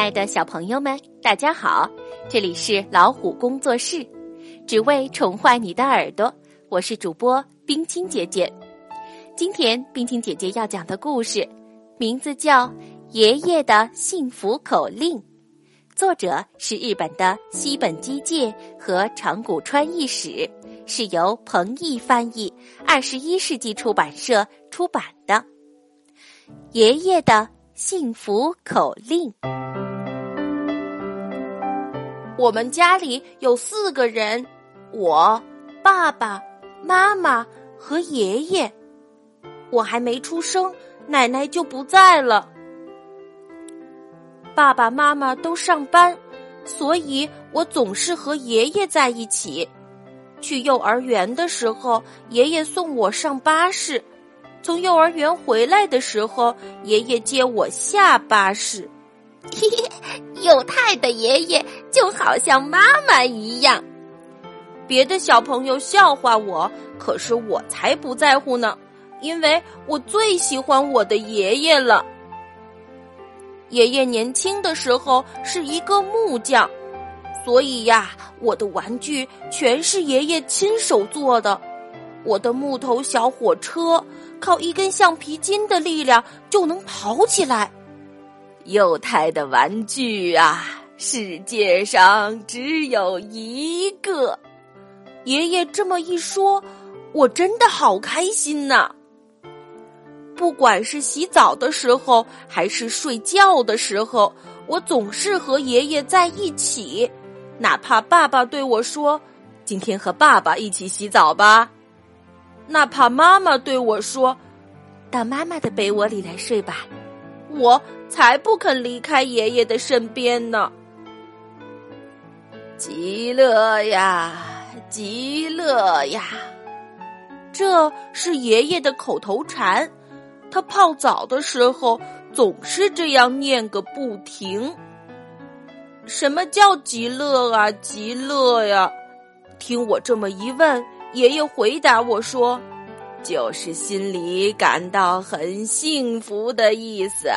爱的小朋友们，大家好！这里是老虎工作室，只为宠坏你的耳朵。我是主播冰清姐姐。今天冰清姐姐要讲的故事，名字叫《爷爷的幸福口令》，作者是日本的西本基介和长谷川义史，是由彭毅翻译，二十一世纪出版社出版的。爷爷的幸福口令。我们家里有四个人，我、爸爸妈妈和爷爷。我还没出生，奶奶就不在了。爸爸妈妈都上班，所以我总是和爷爷在一起。去幼儿园的时候，爷爷送我上巴士；从幼儿园回来的时候，爷爷接我下巴士。嘿嘿，有太的爷爷就好像妈妈一样。别的小朋友笑话我，可是我才不在乎呢，因为我最喜欢我的爷爷了。爷爷年轻的时候是一个木匠，所以呀，我的玩具全是爷爷亲手做的。我的木头小火车靠一根橡皮筋的力量就能跑起来。幼态的玩具啊，世界上只有一个。爷爷这么一说，我真的好开心呐！不管是洗澡的时候，还是睡觉的时候，我总是和爷爷在一起。哪怕爸爸对我说：“今天和爸爸一起洗澡吧。”哪怕妈妈对我说：“到妈妈的被窝里来睡吧。”我才不肯离开爷爷的身边呢！极乐呀，极乐呀，这是爷爷的口头禅。他泡澡的时候总是这样念个不停。什么叫极乐啊？极乐呀！听我这么一问，爷爷回答我说。就是心里感到很幸福的意思，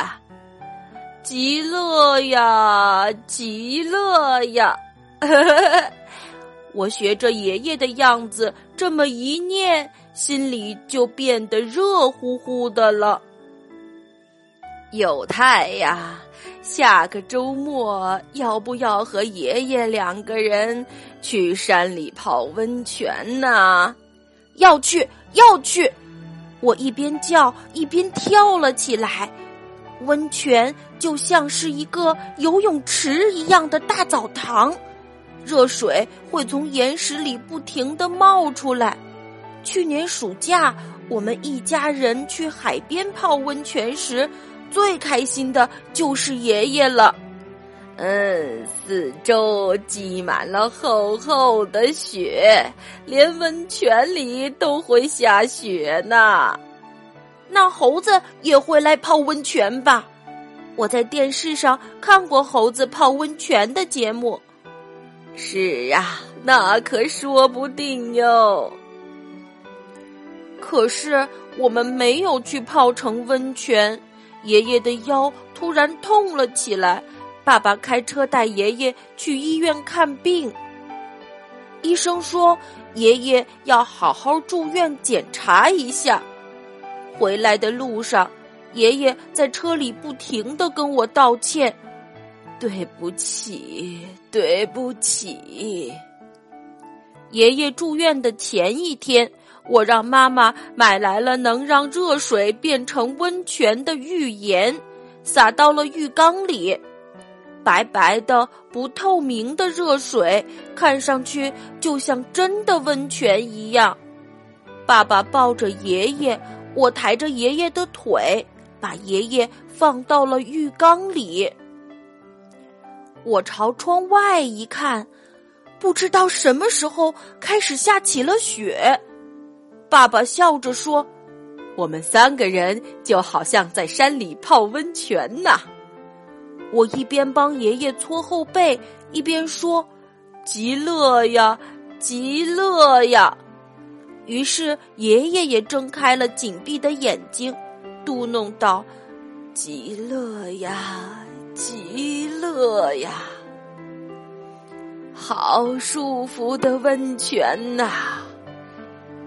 极乐呀，极乐呀！我学着爷爷的样子这么一念，心里就变得热乎乎的了。有太呀，下个周末要不要和爷爷两个人去山里泡温泉呢？要去。要去！我一边叫一边跳了起来。温泉就像是一个游泳池一样的大澡堂，热水会从岩石里不停的冒出来。去年暑假，我们一家人去海边泡温泉时，最开心的就是爷爷了。嗯，四周积满了厚厚的雪，连温泉里都会下雪呢。那猴子也会来泡温泉吧？我在电视上看过猴子泡温泉的节目。是啊，那可说不定哟。可是我们没有去泡成温泉，爷爷的腰突然痛了起来。爸爸开车带爷爷去医院看病。医生说爷爷要好好住院检查一下。回来的路上，爷爷在车里不停的跟我道歉：“对不起，对不起。”爷爷住院的前一天，我让妈妈买来了能让热水变成温泉的浴盐，撒到了浴缸里。白白的、不透明的热水，看上去就像真的温泉一样。爸爸抱着爷爷，我抬着爷爷的腿，把爷爷放到了浴缸里。我朝窗外一看，不知道什么时候开始下起了雪。爸爸笑着说：“我们三个人就好像在山里泡温泉呢。”我一边帮爷爷搓后背，一边说：“极乐呀，极乐呀！”于是爷爷也睁开了紧闭的眼睛，嘟哝道：“极乐呀，极乐。”呀！好舒服的温泉呐！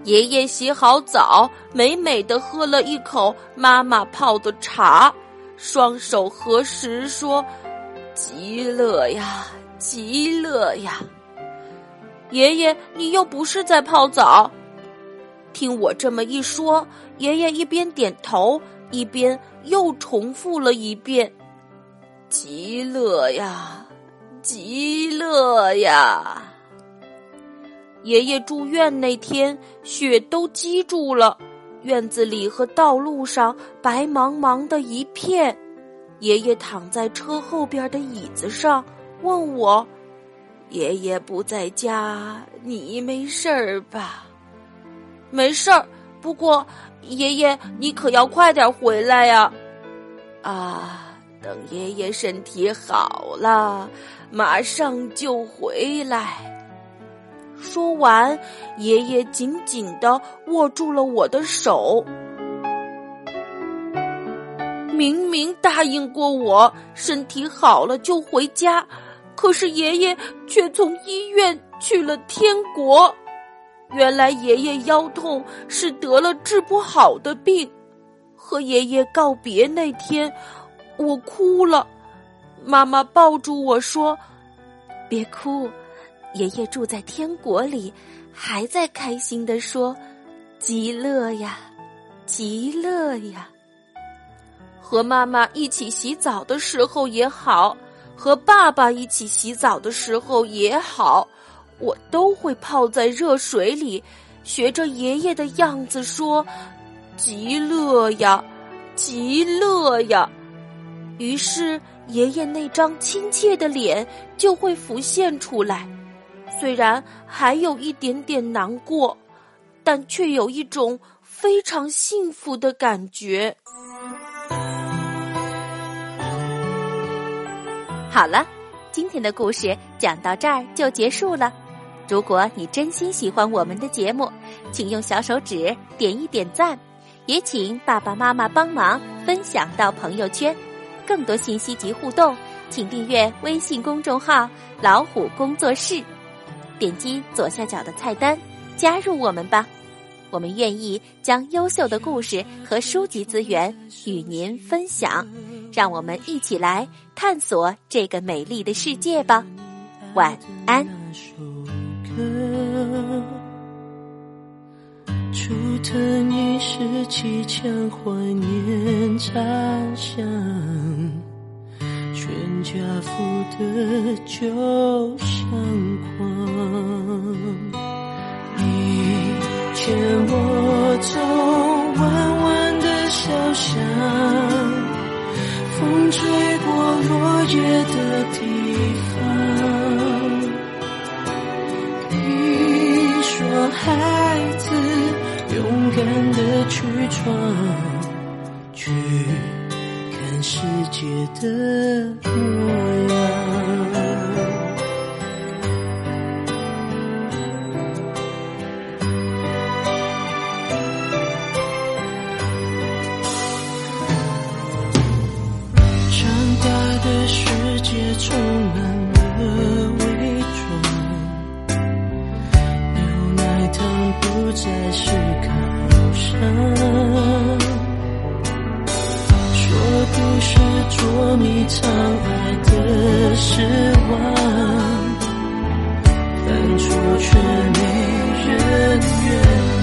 爷爷洗好澡，美美的喝了一口妈妈泡的茶，双手合十说：“极乐呀，极乐呀！”爷爷，你又不是在泡澡。听我这么一说，爷爷一边点头，一边又重复了一遍：“极乐呀，极乐呀！”爷爷住院那天，雪都积住了，院子里和道路上白茫茫的一片。爷爷躺在车后边的椅子上，问我。爷爷不在家，你没事儿吧？没事儿，不过爷爷你可要快点回来呀！啊，等爷爷身体好了，马上就回来。说完，爷爷紧紧的握住了我的手。明明答应过我，身体好了就回家。可是爷爷却从医院去了天国。原来爷爷腰痛是得了治不好的病。和爷爷告别那天，我哭了。妈妈抱住我说：“别哭，爷爷住在天国里，还在开心的说，极乐呀，极乐呀。”和妈妈一起洗澡的时候也好。和爸爸一起洗澡的时候也好，我都会泡在热水里，学着爷爷的样子说：“极乐呀，极乐呀。”于是爷爷那张亲切的脸就会浮现出来，虽然还有一点点难过，但却有一种非常幸福的感觉。好了，今天的故事讲到这儿就结束了。如果你真心喜欢我们的节目，请用小手指点一点赞，也请爸爸妈妈帮忙分享到朋友圈。更多信息及互动，请订阅微信公众号“老虎工作室”，点击左下角的菜单加入我们吧。我们愿意将优秀的故事和书籍资源与您分享，让我们一起来探索这个美丽的世界吧。晚安。竹藤一时气腔，怀念茶香，全家福的旧相狂。牵我走弯弯的小巷，风吹过落叶的地不是捉迷藏，爱的失望，犯错却没人原谅。